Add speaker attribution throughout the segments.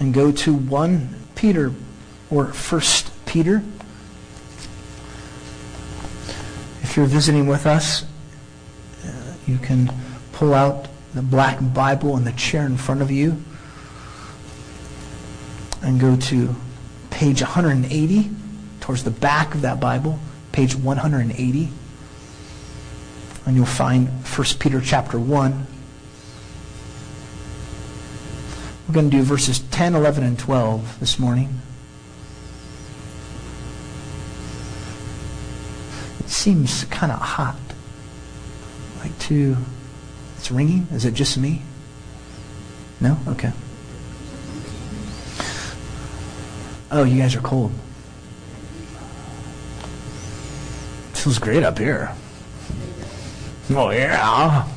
Speaker 1: and go to 1 Peter or 1 Peter. If you're visiting with us, uh, you can pull out the black Bible in the chair in front of you and go to page 180 towards the back of that Bible, page 180. And you'll find 1 Peter chapter 1. We're going to do verses 10, 11, and 12 this morning. It seems kind of hot. Like to, it's ringing? Is it just me? No? Okay. Oh, you guys are cold. feels great up here. Oh, yeah.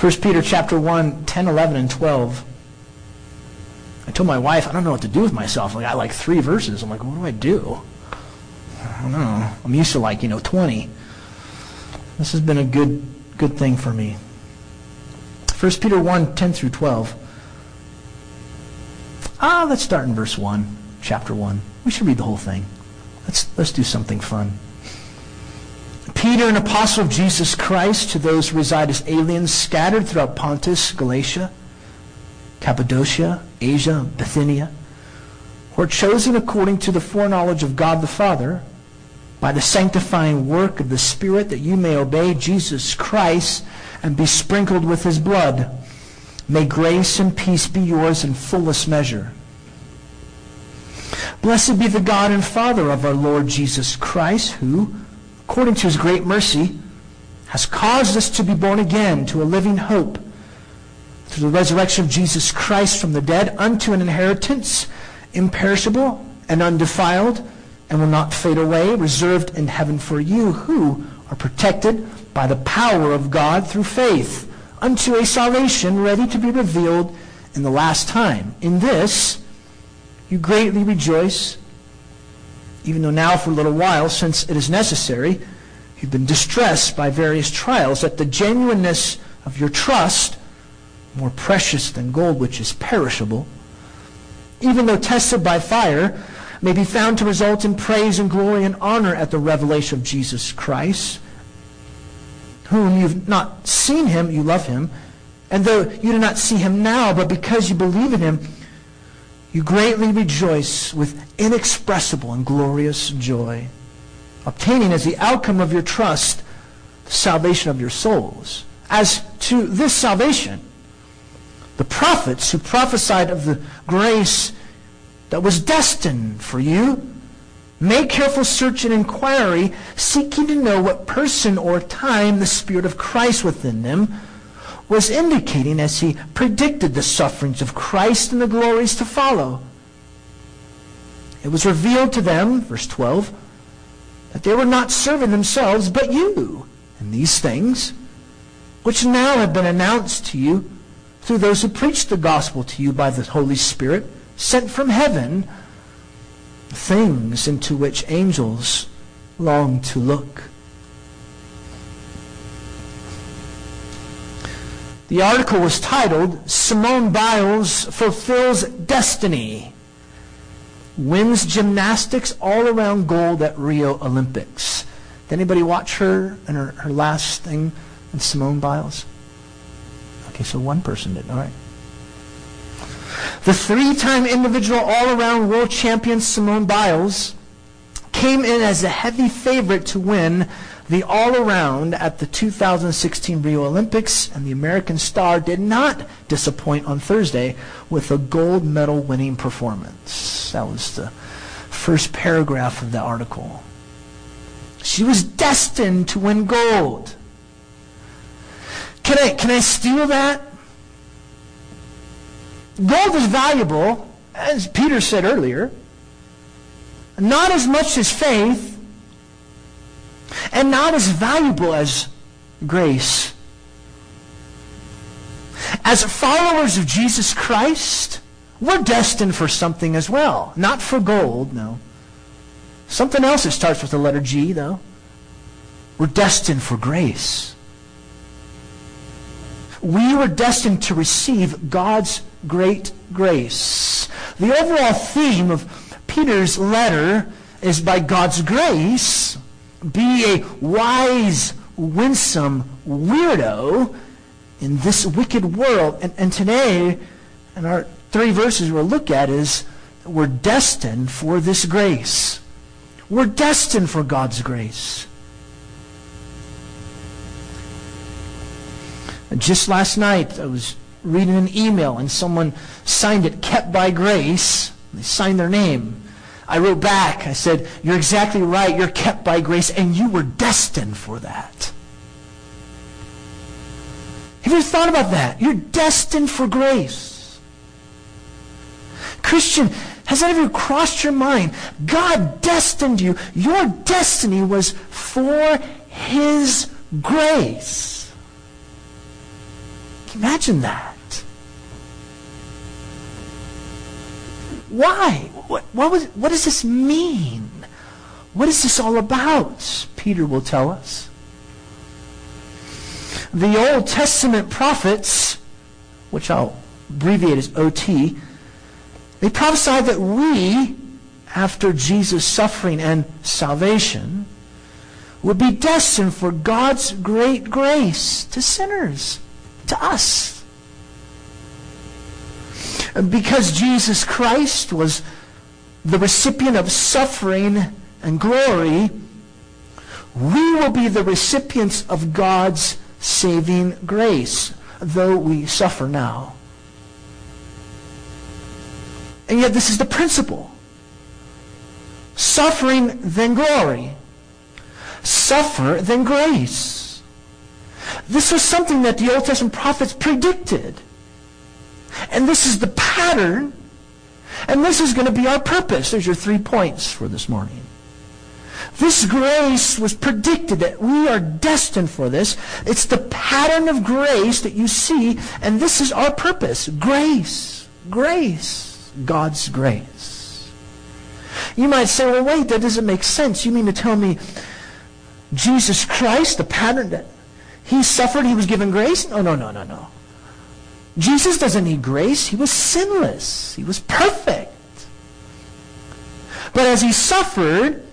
Speaker 1: 1 Peter chapter 1, 10, 11, and 12. I told my wife, I don't know what to do with myself. I like three verses. I'm like, what do I do? I don't know. I'm used to like, you know, 20. This has been a good, good thing for me. 1 Peter 1, 10 through 12. Ah, let's start in verse 1, chapter 1. We should read the whole thing. Let's, let's do something fun. Peter, an apostle of Jesus Christ, to those who reside as aliens scattered throughout Pontus, Galatia, Cappadocia, Asia, Bithynia, who are chosen according to the foreknowledge of God the Father, by the sanctifying work of the Spirit, that you may obey Jesus Christ and be sprinkled with his blood. May grace and peace be yours in fullest measure. Blessed be the God and Father of our Lord Jesus Christ, who, according to his great mercy, has caused us to be born again to a living hope through the resurrection of Jesus Christ from the dead unto an inheritance imperishable and undefiled and will not fade away, reserved in heaven for you who are protected by the power of God through faith unto a salvation ready to be revealed in the last time. In this you greatly rejoice, even though now for a little while, since it is necessary, you've been distressed by various trials, that the genuineness of your trust, more precious than gold which is perishable, even though tested by fire, may be found to result in praise and glory and honor at the revelation of Jesus Christ, whom you've not seen him, you love him. And though you do not see him now, but because you believe in him, you greatly rejoice with inexpressible and glorious joy, obtaining as the outcome of your trust the salvation of your souls. As to this salvation, the prophets who prophesied of the grace that was destined for you make careful search and inquiry, seeking to know what person or time the Spirit of Christ within them was indicating as he predicted the sufferings of Christ and the glories to follow. It was revealed to them, verse 12, that they were not serving themselves, but you in these things, which now have been announced to you through those who preached the gospel to you by the Holy Spirit, sent from heaven, things into which angels long to look. The article was titled Simone Biles Fulfills Destiny. Wins gymnastics all around gold at Rio Olympics. Did anybody watch her and her, her last thing in Simone Biles? Okay, so one person did. All right. The three-time individual all-around world champion Simone Biles came in as a heavy favorite to win the all around at the 2016 Rio Olympics, and the American star did not disappoint on Thursday with a gold medal winning performance. That was the first paragraph of the article. She was destined to win gold. Can I, can I steal that? Gold is valuable, as Peter said earlier, not as much as faith, and not as valuable as grace. As followers of Jesus Christ, we're destined for something as well. Not for gold, no. Something else that starts with the letter G, though. We're destined for grace. We were destined to receive God's great grace. The overall theme of Peter's letter is by God's grace, be a wise, winsome weirdo in this wicked world. And, and today, in our three verses we'll look at is we're destined for this grace. We're destined for God's grace. Just last night, I was reading an email and someone signed it, kept by grace. They signed their name. I wrote back, I said, You're exactly right. You're kept by grace, and you were destined for that. Have you ever thought about that? You're destined for grace. Christian, has that ever crossed your mind? God destined you. Your destiny was for His grace. Imagine that. Why? What, what, was, what does this mean? What is this all about? Peter will tell us. The Old Testament prophets, which I'll abbreviate as OT, they prophesied that we, after Jesus' suffering and salvation, would be destined for God's great grace to sinners, to us because Jesus Christ was the recipient of suffering and glory, we will be the recipients of God's saving grace, though we suffer now. And yet, this is the principle suffering, then glory. Suffer, then grace. This was something that the Old Testament prophets predicted. And this is the pattern. And this is going to be our purpose. There's your three points for this morning. This grace was predicted that we are destined for this. It's the pattern of grace that you see, and this is our purpose. Grace. Grace. God's grace. You might say, well, wait, that doesn't make sense. You mean to tell me Jesus Christ, the pattern that he suffered, he was given grace? No, no, no, no, no. Jesus doesn't need grace. He was sinless. He was perfect. But as he suffered,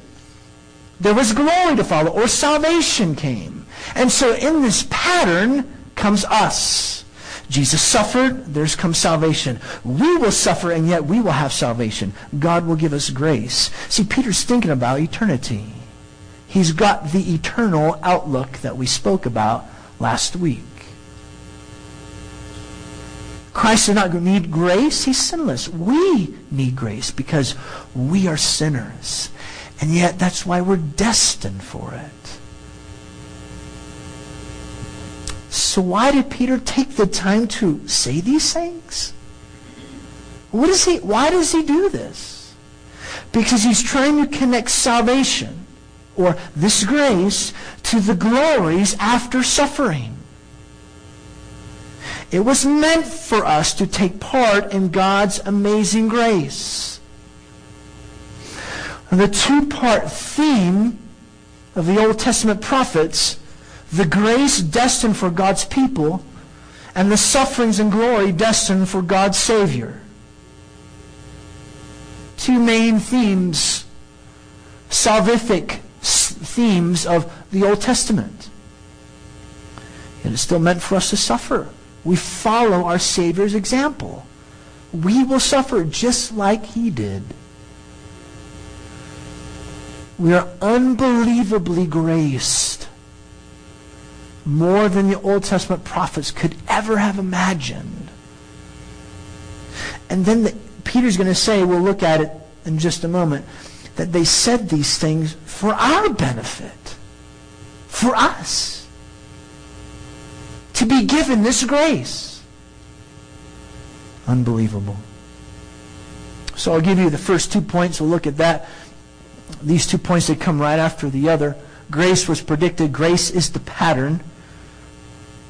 Speaker 1: there was glory to follow, or salvation came. And so in this pattern comes us. Jesus suffered, there's comes salvation. We will suffer, and yet we will have salvation. God will give us grace. See, Peter's thinking about eternity. He's got the eternal outlook that we spoke about last week. Christ does not need grace. He's sinless. We need grace because we are sinners. And yet that's why we're destined for it. So why did Peter take the time to say these things? What is he, why does he do this? Because he's trying to connect salvation or this grace to the glories after suffering. It was meant for us to take part in God's amazing grace. The two-part theme of the Old Testament prophets, the grace destined for God's people, and the sufferings and glory destined for God's Savior. Two main themes, salvific themes of the Old Testament. It is still meant for us to suffer we follow our Savior's example. We will suffer just like he did. We are unbelievably graced more than the Old Testament prophets could ever have imagined. And then the, Peter's going to say, we'll look at it in just a moment, that they said these things for our benefit, for us to be given this grace. Unbelievable. So I'll give you the first two points. We'll look at that. These two points, they come right after the other. Grace was predicted. Grace is the pattern.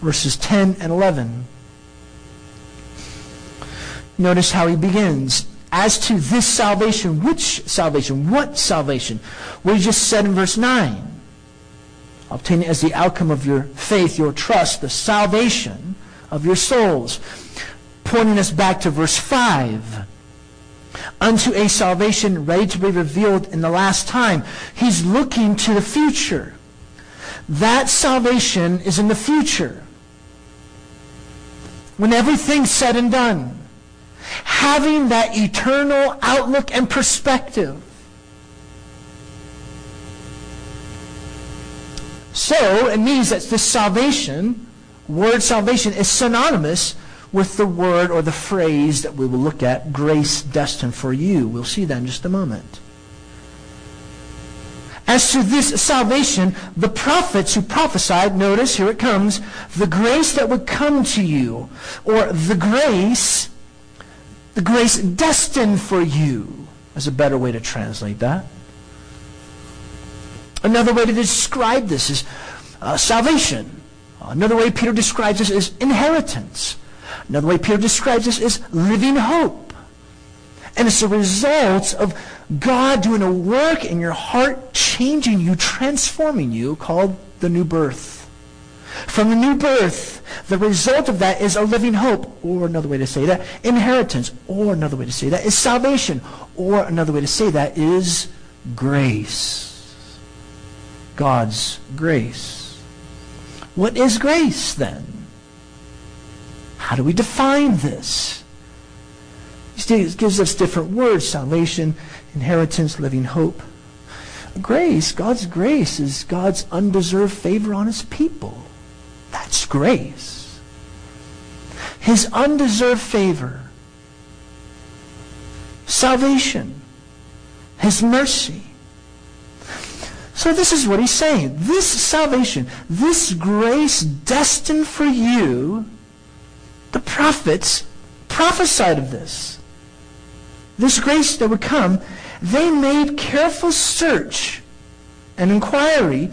Speaker 1: Verses 10 and 11. Notice how he begins. As to this salvation, which salvation? What salvation? He just said in verse 9 obtain as the outcome of your faith, your trust, the salvation of your souls. Pointing us back to verse 5 unto a salvation ready to be revealed in the last time. He's looking to the future. That salvation is in the future. When everything's said and done. Having that eternal outlook and perspective. So, it means that this salvation, word salvation, is synonymous with the word or the phrase that we will look at, grace destined for you. We'll see that in just a moment. As to this salvation, the prophets who prophesied, notice, here it comes, the grace that would come to you, or the grace, the grace destined for you, is a better way to translate that. Another way to describe this is uh, salvation. Another way Peter describes this is inheritance. Another way Peter describes this is living hope. And it's a result of God doing a work in your heart, changing you, transforming you, called the new birth. From the new birth, the result of that is a living hope, or another way to say that, inheritance, or another way to say that is salvation, or another way to say that is grace. God's grace. What is grace then? How do we define this? He gives us different words salvation, inheritance, living hope. Grace, God's grace, is God's undeserved favor on his people. That's grace. His undeserved favor. Salvation. His mercy. So this is what he's saying. This salvation, this grace destined for you the prophets prophesied of this. This grace that would come, they made careful search and inquiry,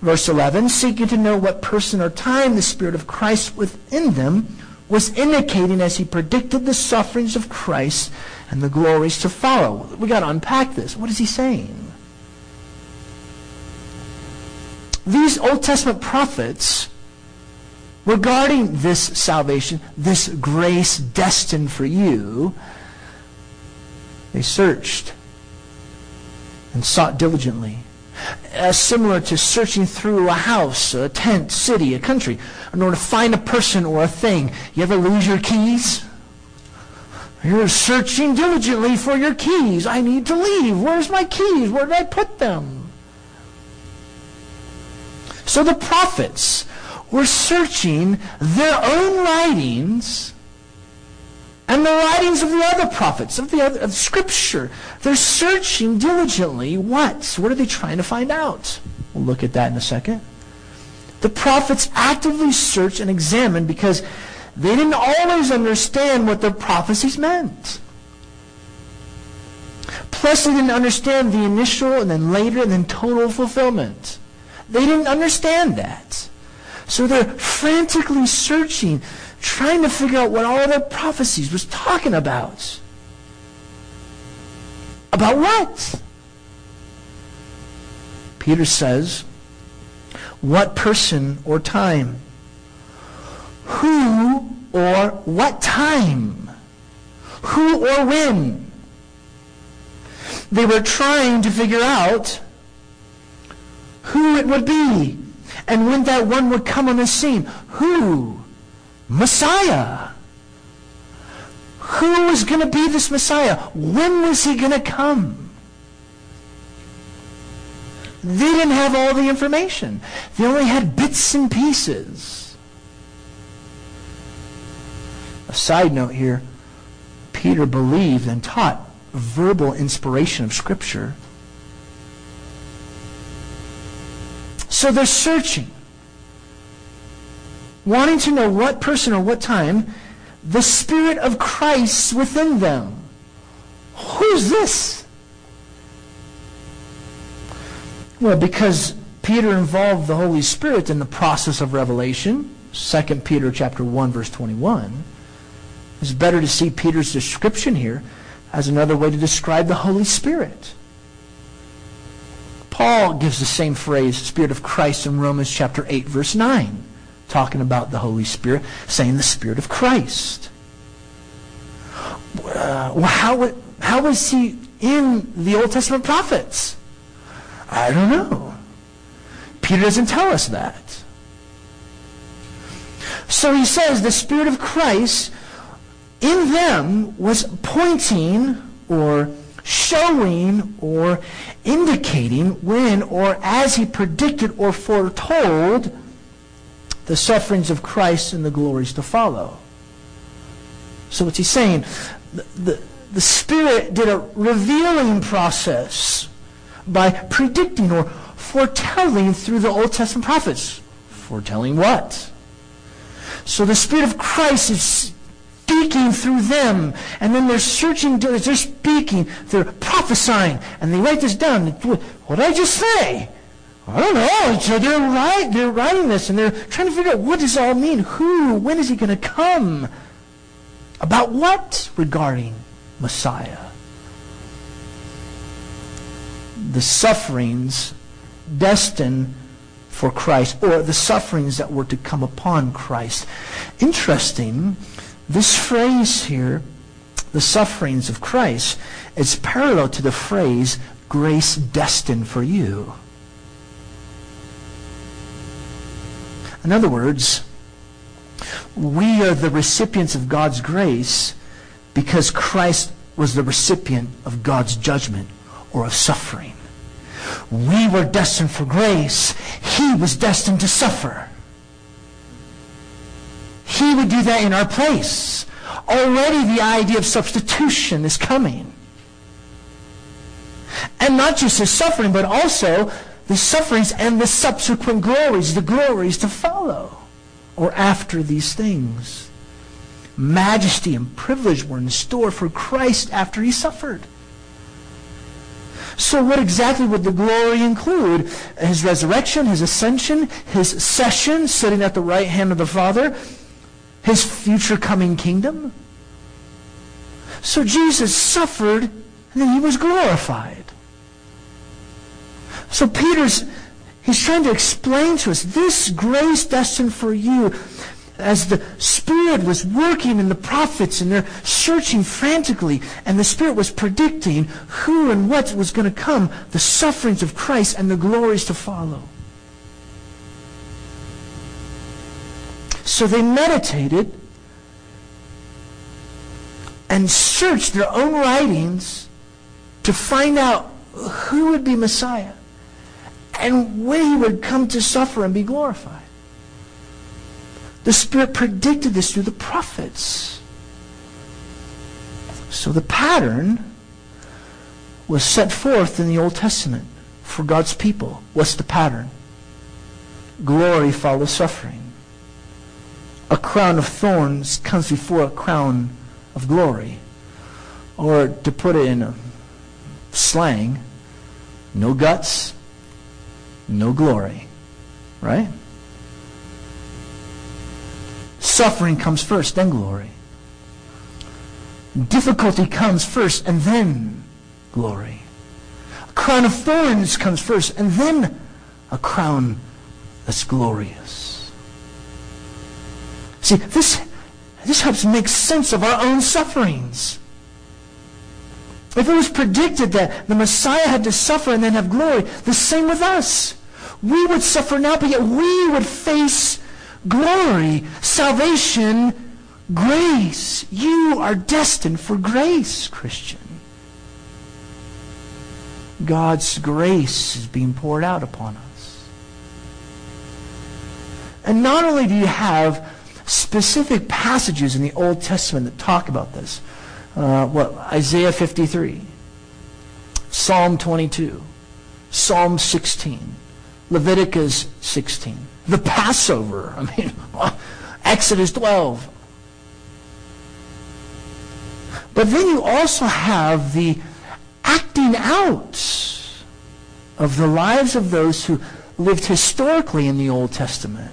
Speaker 1: verse 11, seeking to know what person or time the Spirit of Christ within them was indicating as he predicted the sufferings of Christ and the glories to follow. We got to unpack this. What is he saying? These Old Testament prophets regarding this salvation, this grace destined for you, they searched and sought diligently. Uh, similar to searching through a house, a tent, city, a country, in order to find a person or a thing. You ever lose your keys? You're searching diligently for your keys. I need to leave. Where's my keys? Where did I put them? So the prophets were searching their own writings and the writings of the other prophets, of the other of Scripture. They're searching diligently. What? What are they trying to find out? We'll look at that in a second. The prophets actively searched and examined because they didn't always understand what their prophecies meant. Plus, they didn't understand the initial and then later and then total fulfillment. They didn't understand that. So they're frantically searching, trying to figure out what all their prophecies was talking about. About what? Peter says, what person or time? Who or what time? Who or when? They were trying to figure out who it would be and when that one would come on the scene. Who? Messiah. Who was going to be this Messiah? When was he going to come? They didn't have all the information. They only had bits and pieces. A side note here, Peter believed and taught verbal inspiration of Scripture So they're searching, wanting to know what person or what time the Spirit of Christ within them. Who's this? Well, because Peter involved the Holy Spirit in the process of revelation, 2 Peter chapter 1 verse 21, it's better to see Peter's description here as another way to describe the Holy Spirit. Paul gives the same phrase, Spirit of Christ, in Romans chapter 8, verse 9. talking about the Holy Spirit, saying the Spirit of Christ. Uh, well, how, how was he in the Old Testament prophets? I don't know. Peter doesn't tell us that. So he says the Spirit of Christ in them was pointing or showing or indicating when or as he predicted or foretold the sufferings of Christ and the glories to follow. So what's he saying? The, the, the Spirit did a revealing process by predicting or foretelling through the Old Testament prophets. Foretelling what? So the Spirit of Christ is speaking through them. And then they're searching, they're speaking, they're prophesying. And they write this down. What did I just say? I don't know. So they're, write, they're writing this and they're trying to figure out what does it all mean? Who? When is he going to come? About what regarding Messiah? The sufferings destined for Christ, or the sufferings that were to come upon Christ. Interesting this phrase here, the sufferings of Christ, is parallel to the phrase grace destined for you. In other words, we are the recipients of God's grace because Christ was the recipient of God's judgment or of suffering. We were destined for grace. He was destined to suffer. He would do that in our place. Already the idea of substitution is coming. And not just his suffering, but also the sufferings and the subsequent glories, the glories to follow or after these things. Majesty and privilege were in store for Christ after he suffered. So what exactly would the glory include? His resurrection, his ascension, his session, sitting at the right hand of the Father, his future coming kingdom. So Jesus suffered and then he was glorified. So Peter's he's trying to explain to us this grace destined for you as the Spirit was working in the prophets and they're searching frantically and the Spirit was predicting who and what was going to come, the sufferings of Christ and the glories to follow. So they meditated and searched their own writings to find out who would be Messiah and when he would come to suffer and be glorified. The Spirit predicted this through the prophets. So the pattern was set forth in the Old Testament for God's people. What's the pattern? Glory follows suffering a crown of thorns comes before a crown of glory. Or to put it in slang, no guts, no glory. Right? Suffering comes first, then glory. Difficulty comes first, and then glory. A crown of thorns comes first, and then a crown that's glorious. See, this, this helps make sense of our own sufferings. If it was predicted that the Messiah had to suffer and then have glory, the same with us. We would suffer now, but yet we would face glory, salvation, grace. You are destined for grace, Christian. God's grace is being poured out upon us. And not only do you have specific passages in the Old Testament that talk about this. Uh, what Isaiah 53, Psalm 22, Psalm 16, Leviticus 16, the Passover. I mean, Exodus 12. But then you also have the acting out of the lives of those who lived historically in the Old Testament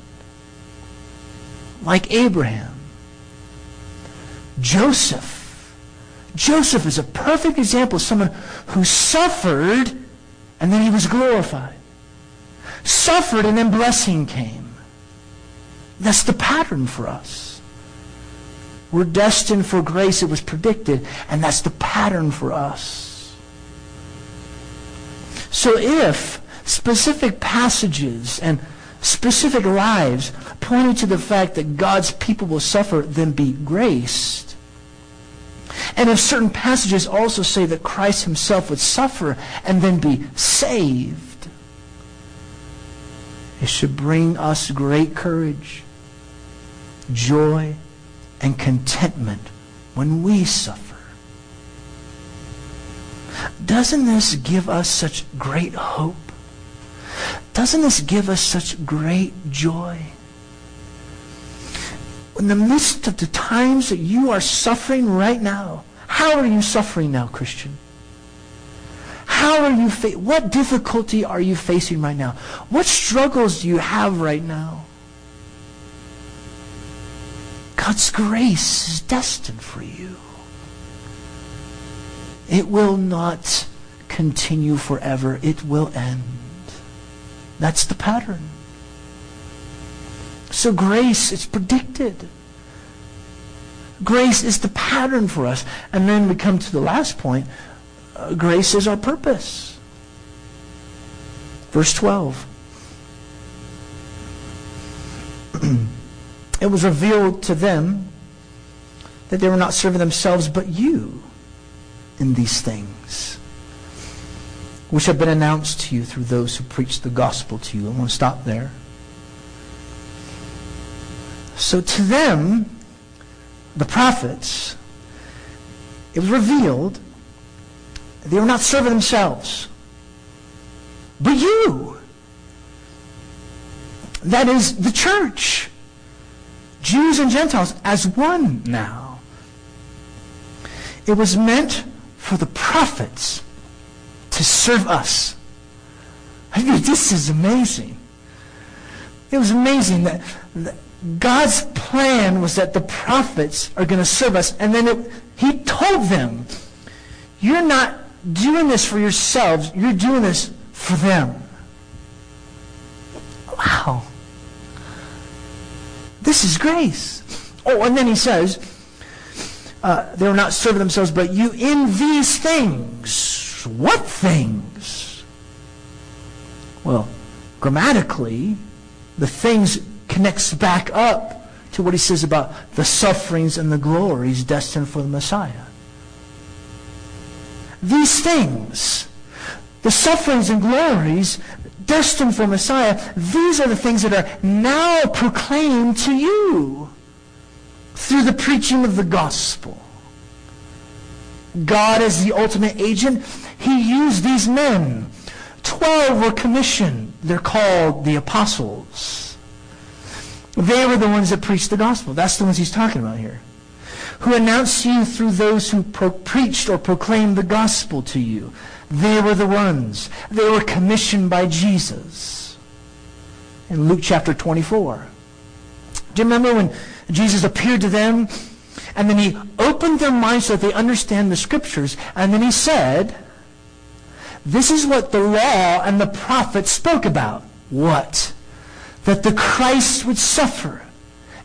Speaker 1: like Abraham. Joseph. Joseph is a perfect example of someone who suffered and then he was glorified. Suffered and then blessing came. That's the pattern for us. We're destined for grace. It was predicted, and that's the pattern for us. So if specific passages and specific lives pointing to the fact that God's people will suffer, then be graced. And if certain passages also say that Christ himself would suffer and then be saved, it should bring us great courage, joy, and contentment when we suffer. Doesn't this give us such great hope? Doesn't this give us such great joy? In the midst of the times that you are suffering right now, how are you suffering now, Christian? How are you fa- what difficulty are you facing right now? What struggles do you have right now? God's grace is destined for you. It will not continue forever. It will end. That's the pattern. So grace is predicted. Grace is the pattern for us. And then we come to the last point. Uh, grace is our purpose. Verse 12. it was revealed to them that they were not serving themselves but you in these things which have been announced to you through those who preach the gospel to you. I want to stop there. So to them, the prophets, it was revealed they were not serving themselves, but you. That is the church. Jews and Gentiles as one now. It was meant for the prophets to serve us. I mean, this is amazing. It was amazing that, that God's plan was that the prophets are going to serve us. And then it, he told them, you're not doing this for yourselves. You're doing this for them. Wow. This is grace. Oh, and then he says, uh, they were not serving themselves, but you in these things what things? Well, grammatically, the things connects back up to what he says about the sufferings and the glories destined for the Messiah. These things, the sufferings and glories destined for Messiah, these are the things that are now proclaimed to you through the preaching of the gospel. God is the ultimate agent he used these men. Twelve were commissioned. They're called the apostles. They were the ones that preached the gospel. That's the ones he's talking about here. Who announced you through those who pro- preached or proclaimed the gospel to you. They were the ones. They were commissioned by Jesus. In Luke chapter 24. Do you remember when Jesus appeared to them and then he opened their minds so that they understand the scriptures and then he said, this is what the law and the prophets spoke about. What? That the Christ would suffer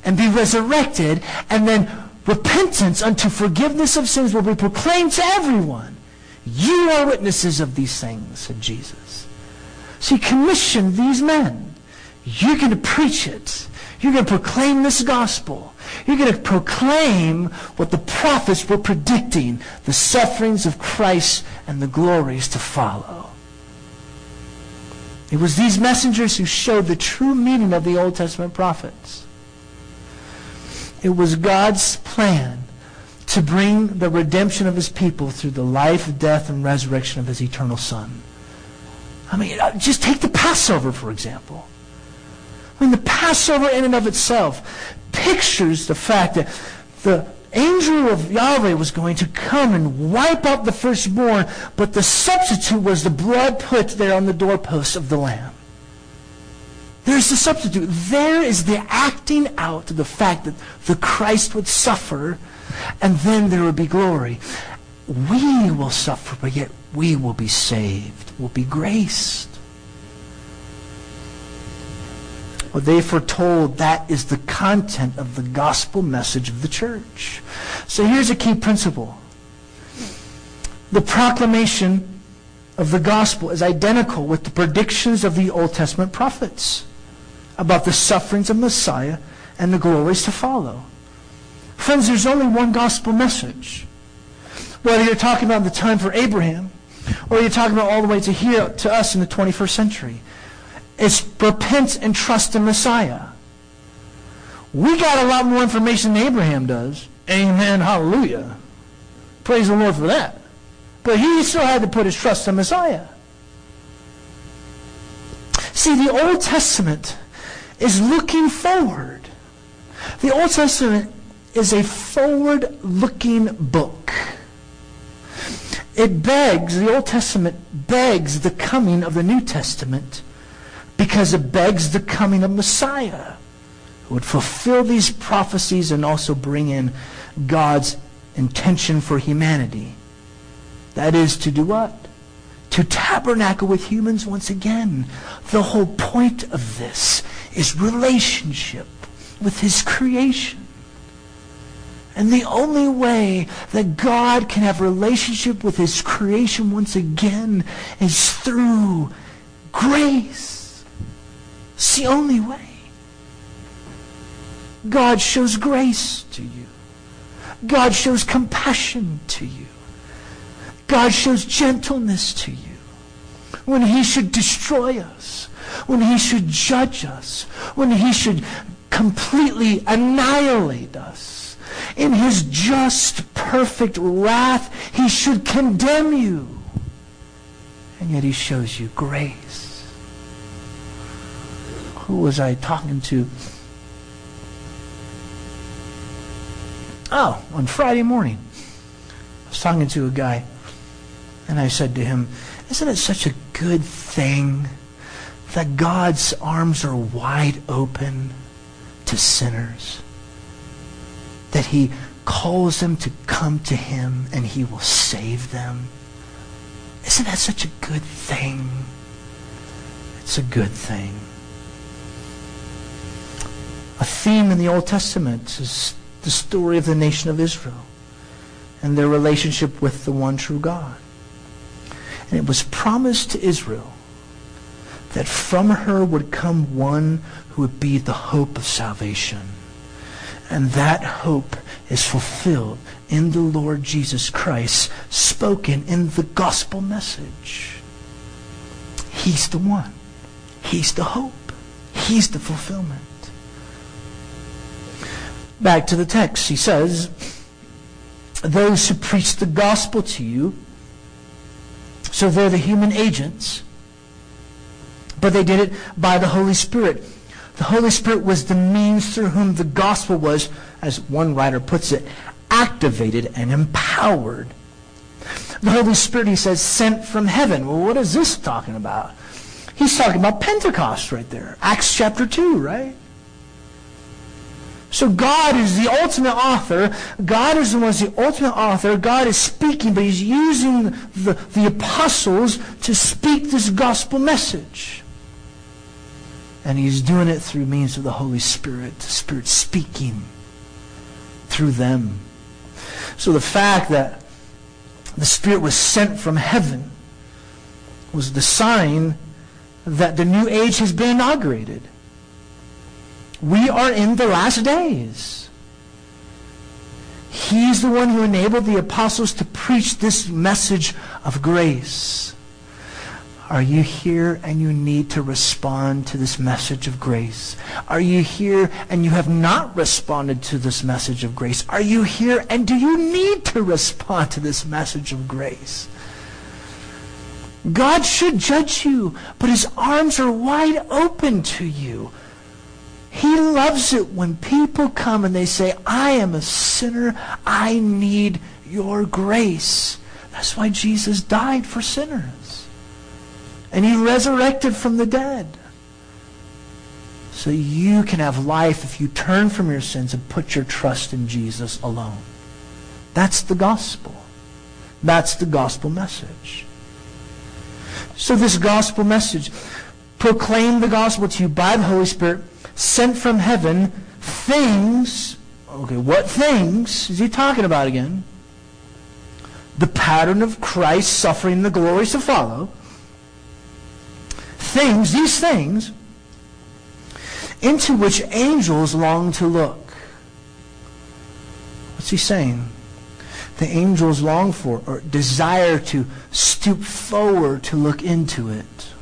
Speaker 1: and be resurrected, and then repentance unto forgiveness of sins will be proclaimed to everyone. You are witnesses of these things, said Jesus. So he commissioned these men. You're going to preach it. You're going to proclaim this gospel. You're going to proclaim what the prophets were predicting, the sufferings of Christ and the glories to follow. It was these messengers who showed the true meaning of the Old Testament prophets. It was God's plan to bring the redemption of his people through the life, death, and resurrection of his eternal Son. I mean, uh, just take the Passover, for example. I mean, the Passover in and of itself pictures the fact that the angel of Yahweh was going to come and wipe out the firstborn, but the substitute was the blood put there on the doorpost of the lamb. There's the substitute. There is the acting out of the fact that the Christ would suffer and then there would be glory. We will suffer, but yet we will be saved, We'll be graced. Well, they foretold that is the content of the gospel message of the church. So here's a key principle. The proclamation of the gospel is identical with the predictions of the Old Testament prophets about the sufferings of Messiah and the glories to follow. Friends, there's only one gospel message. Whether you're talking about the time for Abraham, or you're talking about all the way to here, to us in the 21st century. It's repent and trust in Messiah. We got a lot more information than Abraham does. Amen. Hallelujah. Praise the Lord for that. But he still had to put his trust in Messiah. See, the Old Testament is looking forward. The Old Testament is a forward looking book. It begs, the Old Testament begs the coming of the New Testament because it begs the coming of Messiah who would fulfill these prophecies and also bring in God's intention for humanity. That is to do what? To tabernacle with humans once again. The whole point of this is relationship with his creation. And the only way that God can have relationship with his creation once again is through grace. It's the only way. God shows grace to you. God shows compassion to you. God shows gentleness to you. When he should destroy us. When he should judge us. When he should completely annihilate us. In his just, perfect wrath, he should condemn you. And yet he shows you grace. Who was I talking to? Oh, on Friday morning. I was talking to a guy, and I said to him, Isn't it such a good thing that God's arms are wide open to sinners? That he calls them to come to him and he will save them? Isn't that such a good thing? It's a good thing. A theme in the Old Testament is the story of the nation of Israel and their relationship with the one true God. And it was promised to Israel that from her would come one who would be the hope of salvation. And that hope is fulfilled in the Lord Jesus Christ, spoken in the gospel message. He's the one. He's the hope. He's the fulfillment. Back to the text. He says, those who preach the gospel to you, so they're the human agents, but they did it by the Holy Spirit. The Holy Spirit was the means through whom the gospel was, as one writer puts it, activated and empowered. The Holy Spirit, he says, sent from heaven. Well, what is this talking about? He's talking about Pentecost right there. Acts chapter 2, right? So God is the ultimate author. God is the one the ultimate author. God is speaking, but he's using the, the apostles to speak this gospel message. And he's doing it through means of the Holy Spirit, the Spirit speaking through them. So the fact that the Spirit was sent from heaven was the sign that the new age has been inaugurated. We are in the last days. He's the one who enabled the apostles to preach this message of grace. Are you here and you need to respond to this message of grace? Are you here and you have not responded to this message of grace? Are you here and do you need to respond to this message of grace? God should judge you, but his arms are wide open to you. He loves it when people come and they say, I am a sinner. I need your grace. That's why Jesus died for sinners. And he resurrected from the dead. So you can have life if you turn from your sins and put your trust in Jesus alone. That's the gospel. That's the gospel message. So this gospel message, proclaim the gospel to you by the Holy Spirit sent from heaven things. Okay, what things is he talking about again? The pattern of Christ's suffering, the glories to follow. Things, these things, into which angels long to look. What's he saying? The angels long for or desire to stoop forward to look into it.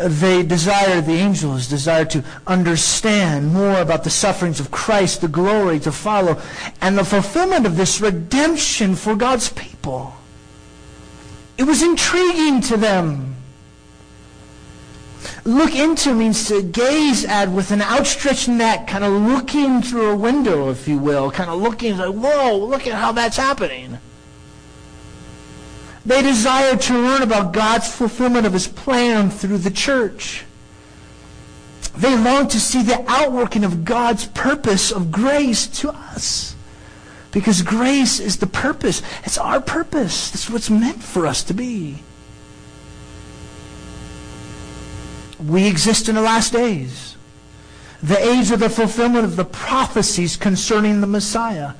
Speaker 1: They desire, the angels desire to understand more about the sufferings of Christ, the glory to follow, and the fulfillment of this redemption for God's people. It was intriguing to them. Look into means to gaze at with an outstretched neck, kind of looking through a window, if you will, kind of looking like, whoa, look at how that's happening. They desire to learn about God's fulfillment of his plan through the church. They long to see the outworking of God's purpose of grace to us. Because grace is the purpose. It's our purpose. That's what's meant for us to be. We exist in the last days. The age of the fulfillment of the prophecies concerning the Messiah.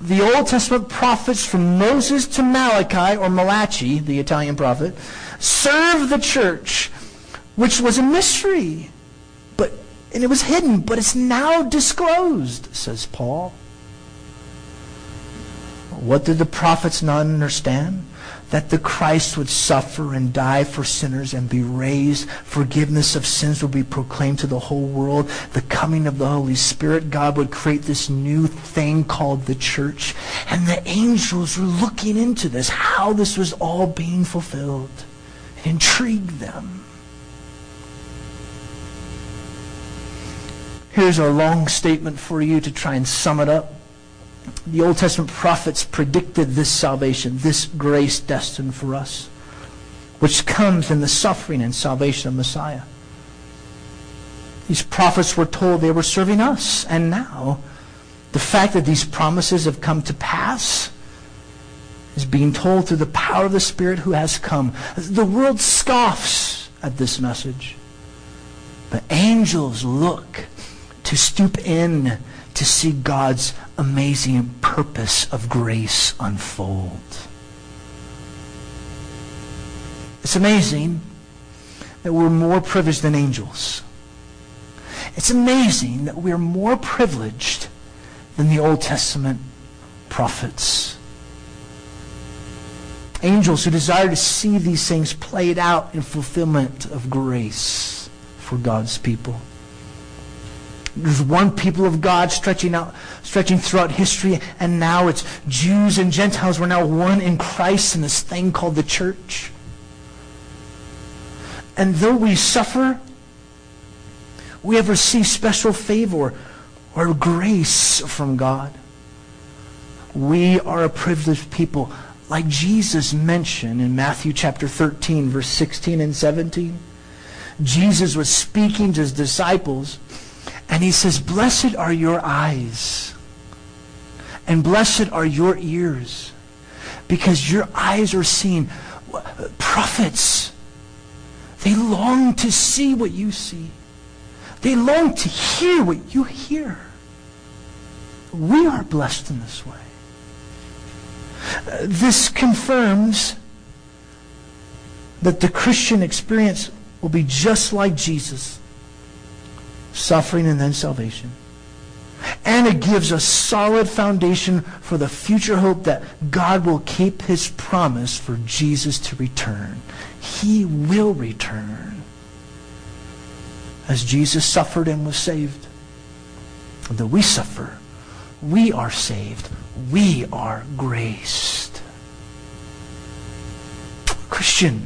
Speaker 1: The Old Testament prophets from Moses to Malachi, or Malachi, the Italian prophet, serve the church, which was a mystery. But, and it was hidden, but it's now disclosed, says Paul. What did the prophets not understand? That the Christ would suffer and die for sinners and be raised. Forgiveness of sins would be proclaimed to the whole world. The coming of the Holy Spirit, God would create this new thing called the church. And the angels were looking into this, how this was all being fulfilled. It intrigued them. Here's a long statement for you to try and sum it up the Old Testament prophets predicted this salvation, this grace destined for us, which comes in the suffering and salvation of Messiah. These prophets were told they were serving us, and now the fact that these promises have come to pass is being told through the power of the Spirit who has come. The world scoffs at this message, but angels look to stoop in to see God's amazing purpose of grace unfold. It's amazing that we're more privileged than angels. It's amazing that we're more privileged than the Old Testament prophets. Angels who desire to see these things played out in fulfillment of grace for God's people. There's one people of God stretching out, stretching throughout history, and now it's Jews and Gentiles. We're now one in Christ in this thing called the church. And though we suffer, we have received special favor or grace from God. We are a privileged people, like Jesus mentioned in Matthew chapter 13, verse 16 and 17. Jesus was speaking to his disciples and he says, Blessed are your eyes, and blessed are your ears, because your eyes are seeing prophets. They long to see what you see. They long to hear what you hear. We are blessed in this way. This confirms that the Christian experience will be just like Jesus suffering, and then salvation. And it gives a solid foundation for the future hope that God will keep his promise for Jesus to return. He will return. As Jesus suffered and was saved, though we suffer, we are saved. We are graced. Christian,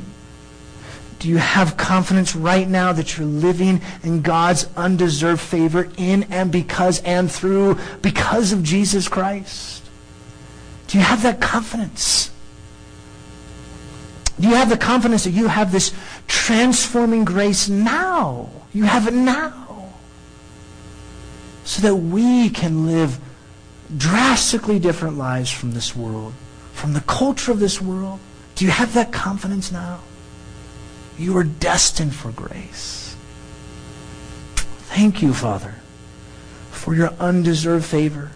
Speaker 1: do you have confidence right now that you're living in God's undeserved favor in and because and through because of Jesus Christ? Do you have that confidence? Do you have the confidence that you have this transforming grace now? You have it now. So that we can live drastically different lives from this world, from the culture of this world. Do you have that confidence now? You are destined for grace. Thank you, Father, for your undeserved favor.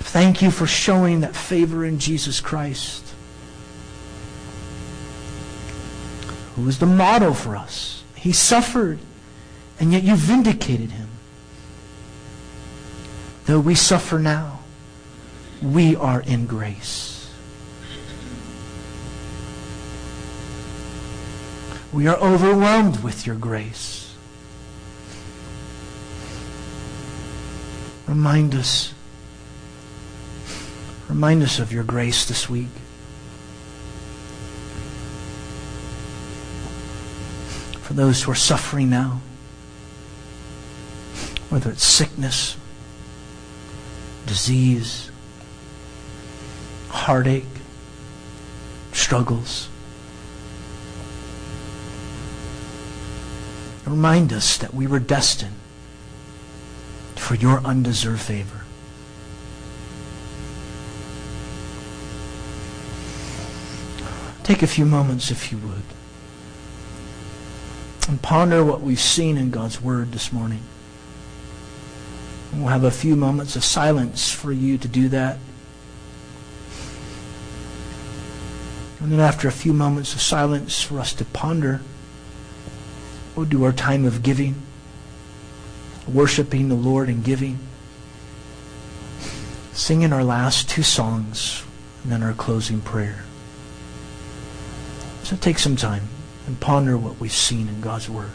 Speaker 1: Thank you for showing that favor in Jesus Christ, who was the model for us. He suffered, and yet you vindicated him. Though we suffer now, we are in grace. We are overwhelmed with your grace. Remind us Remind us of your grace this week. For those who are suffering now, whether it's sickness, disease, heartache, struggles. Remind us that we were destined for your undeserved favor. Take a few moments, if you would, and ponder what we've seen in God's Word this morning. We'll have a few moments of silence for you to do that. And then after a few moments of silence for us to ponder, we'll do our time of giving, worshiping the Lord and giving, singing our last two songs, and then our closing prayer. So take some time and ponder what we've seen in God's Word.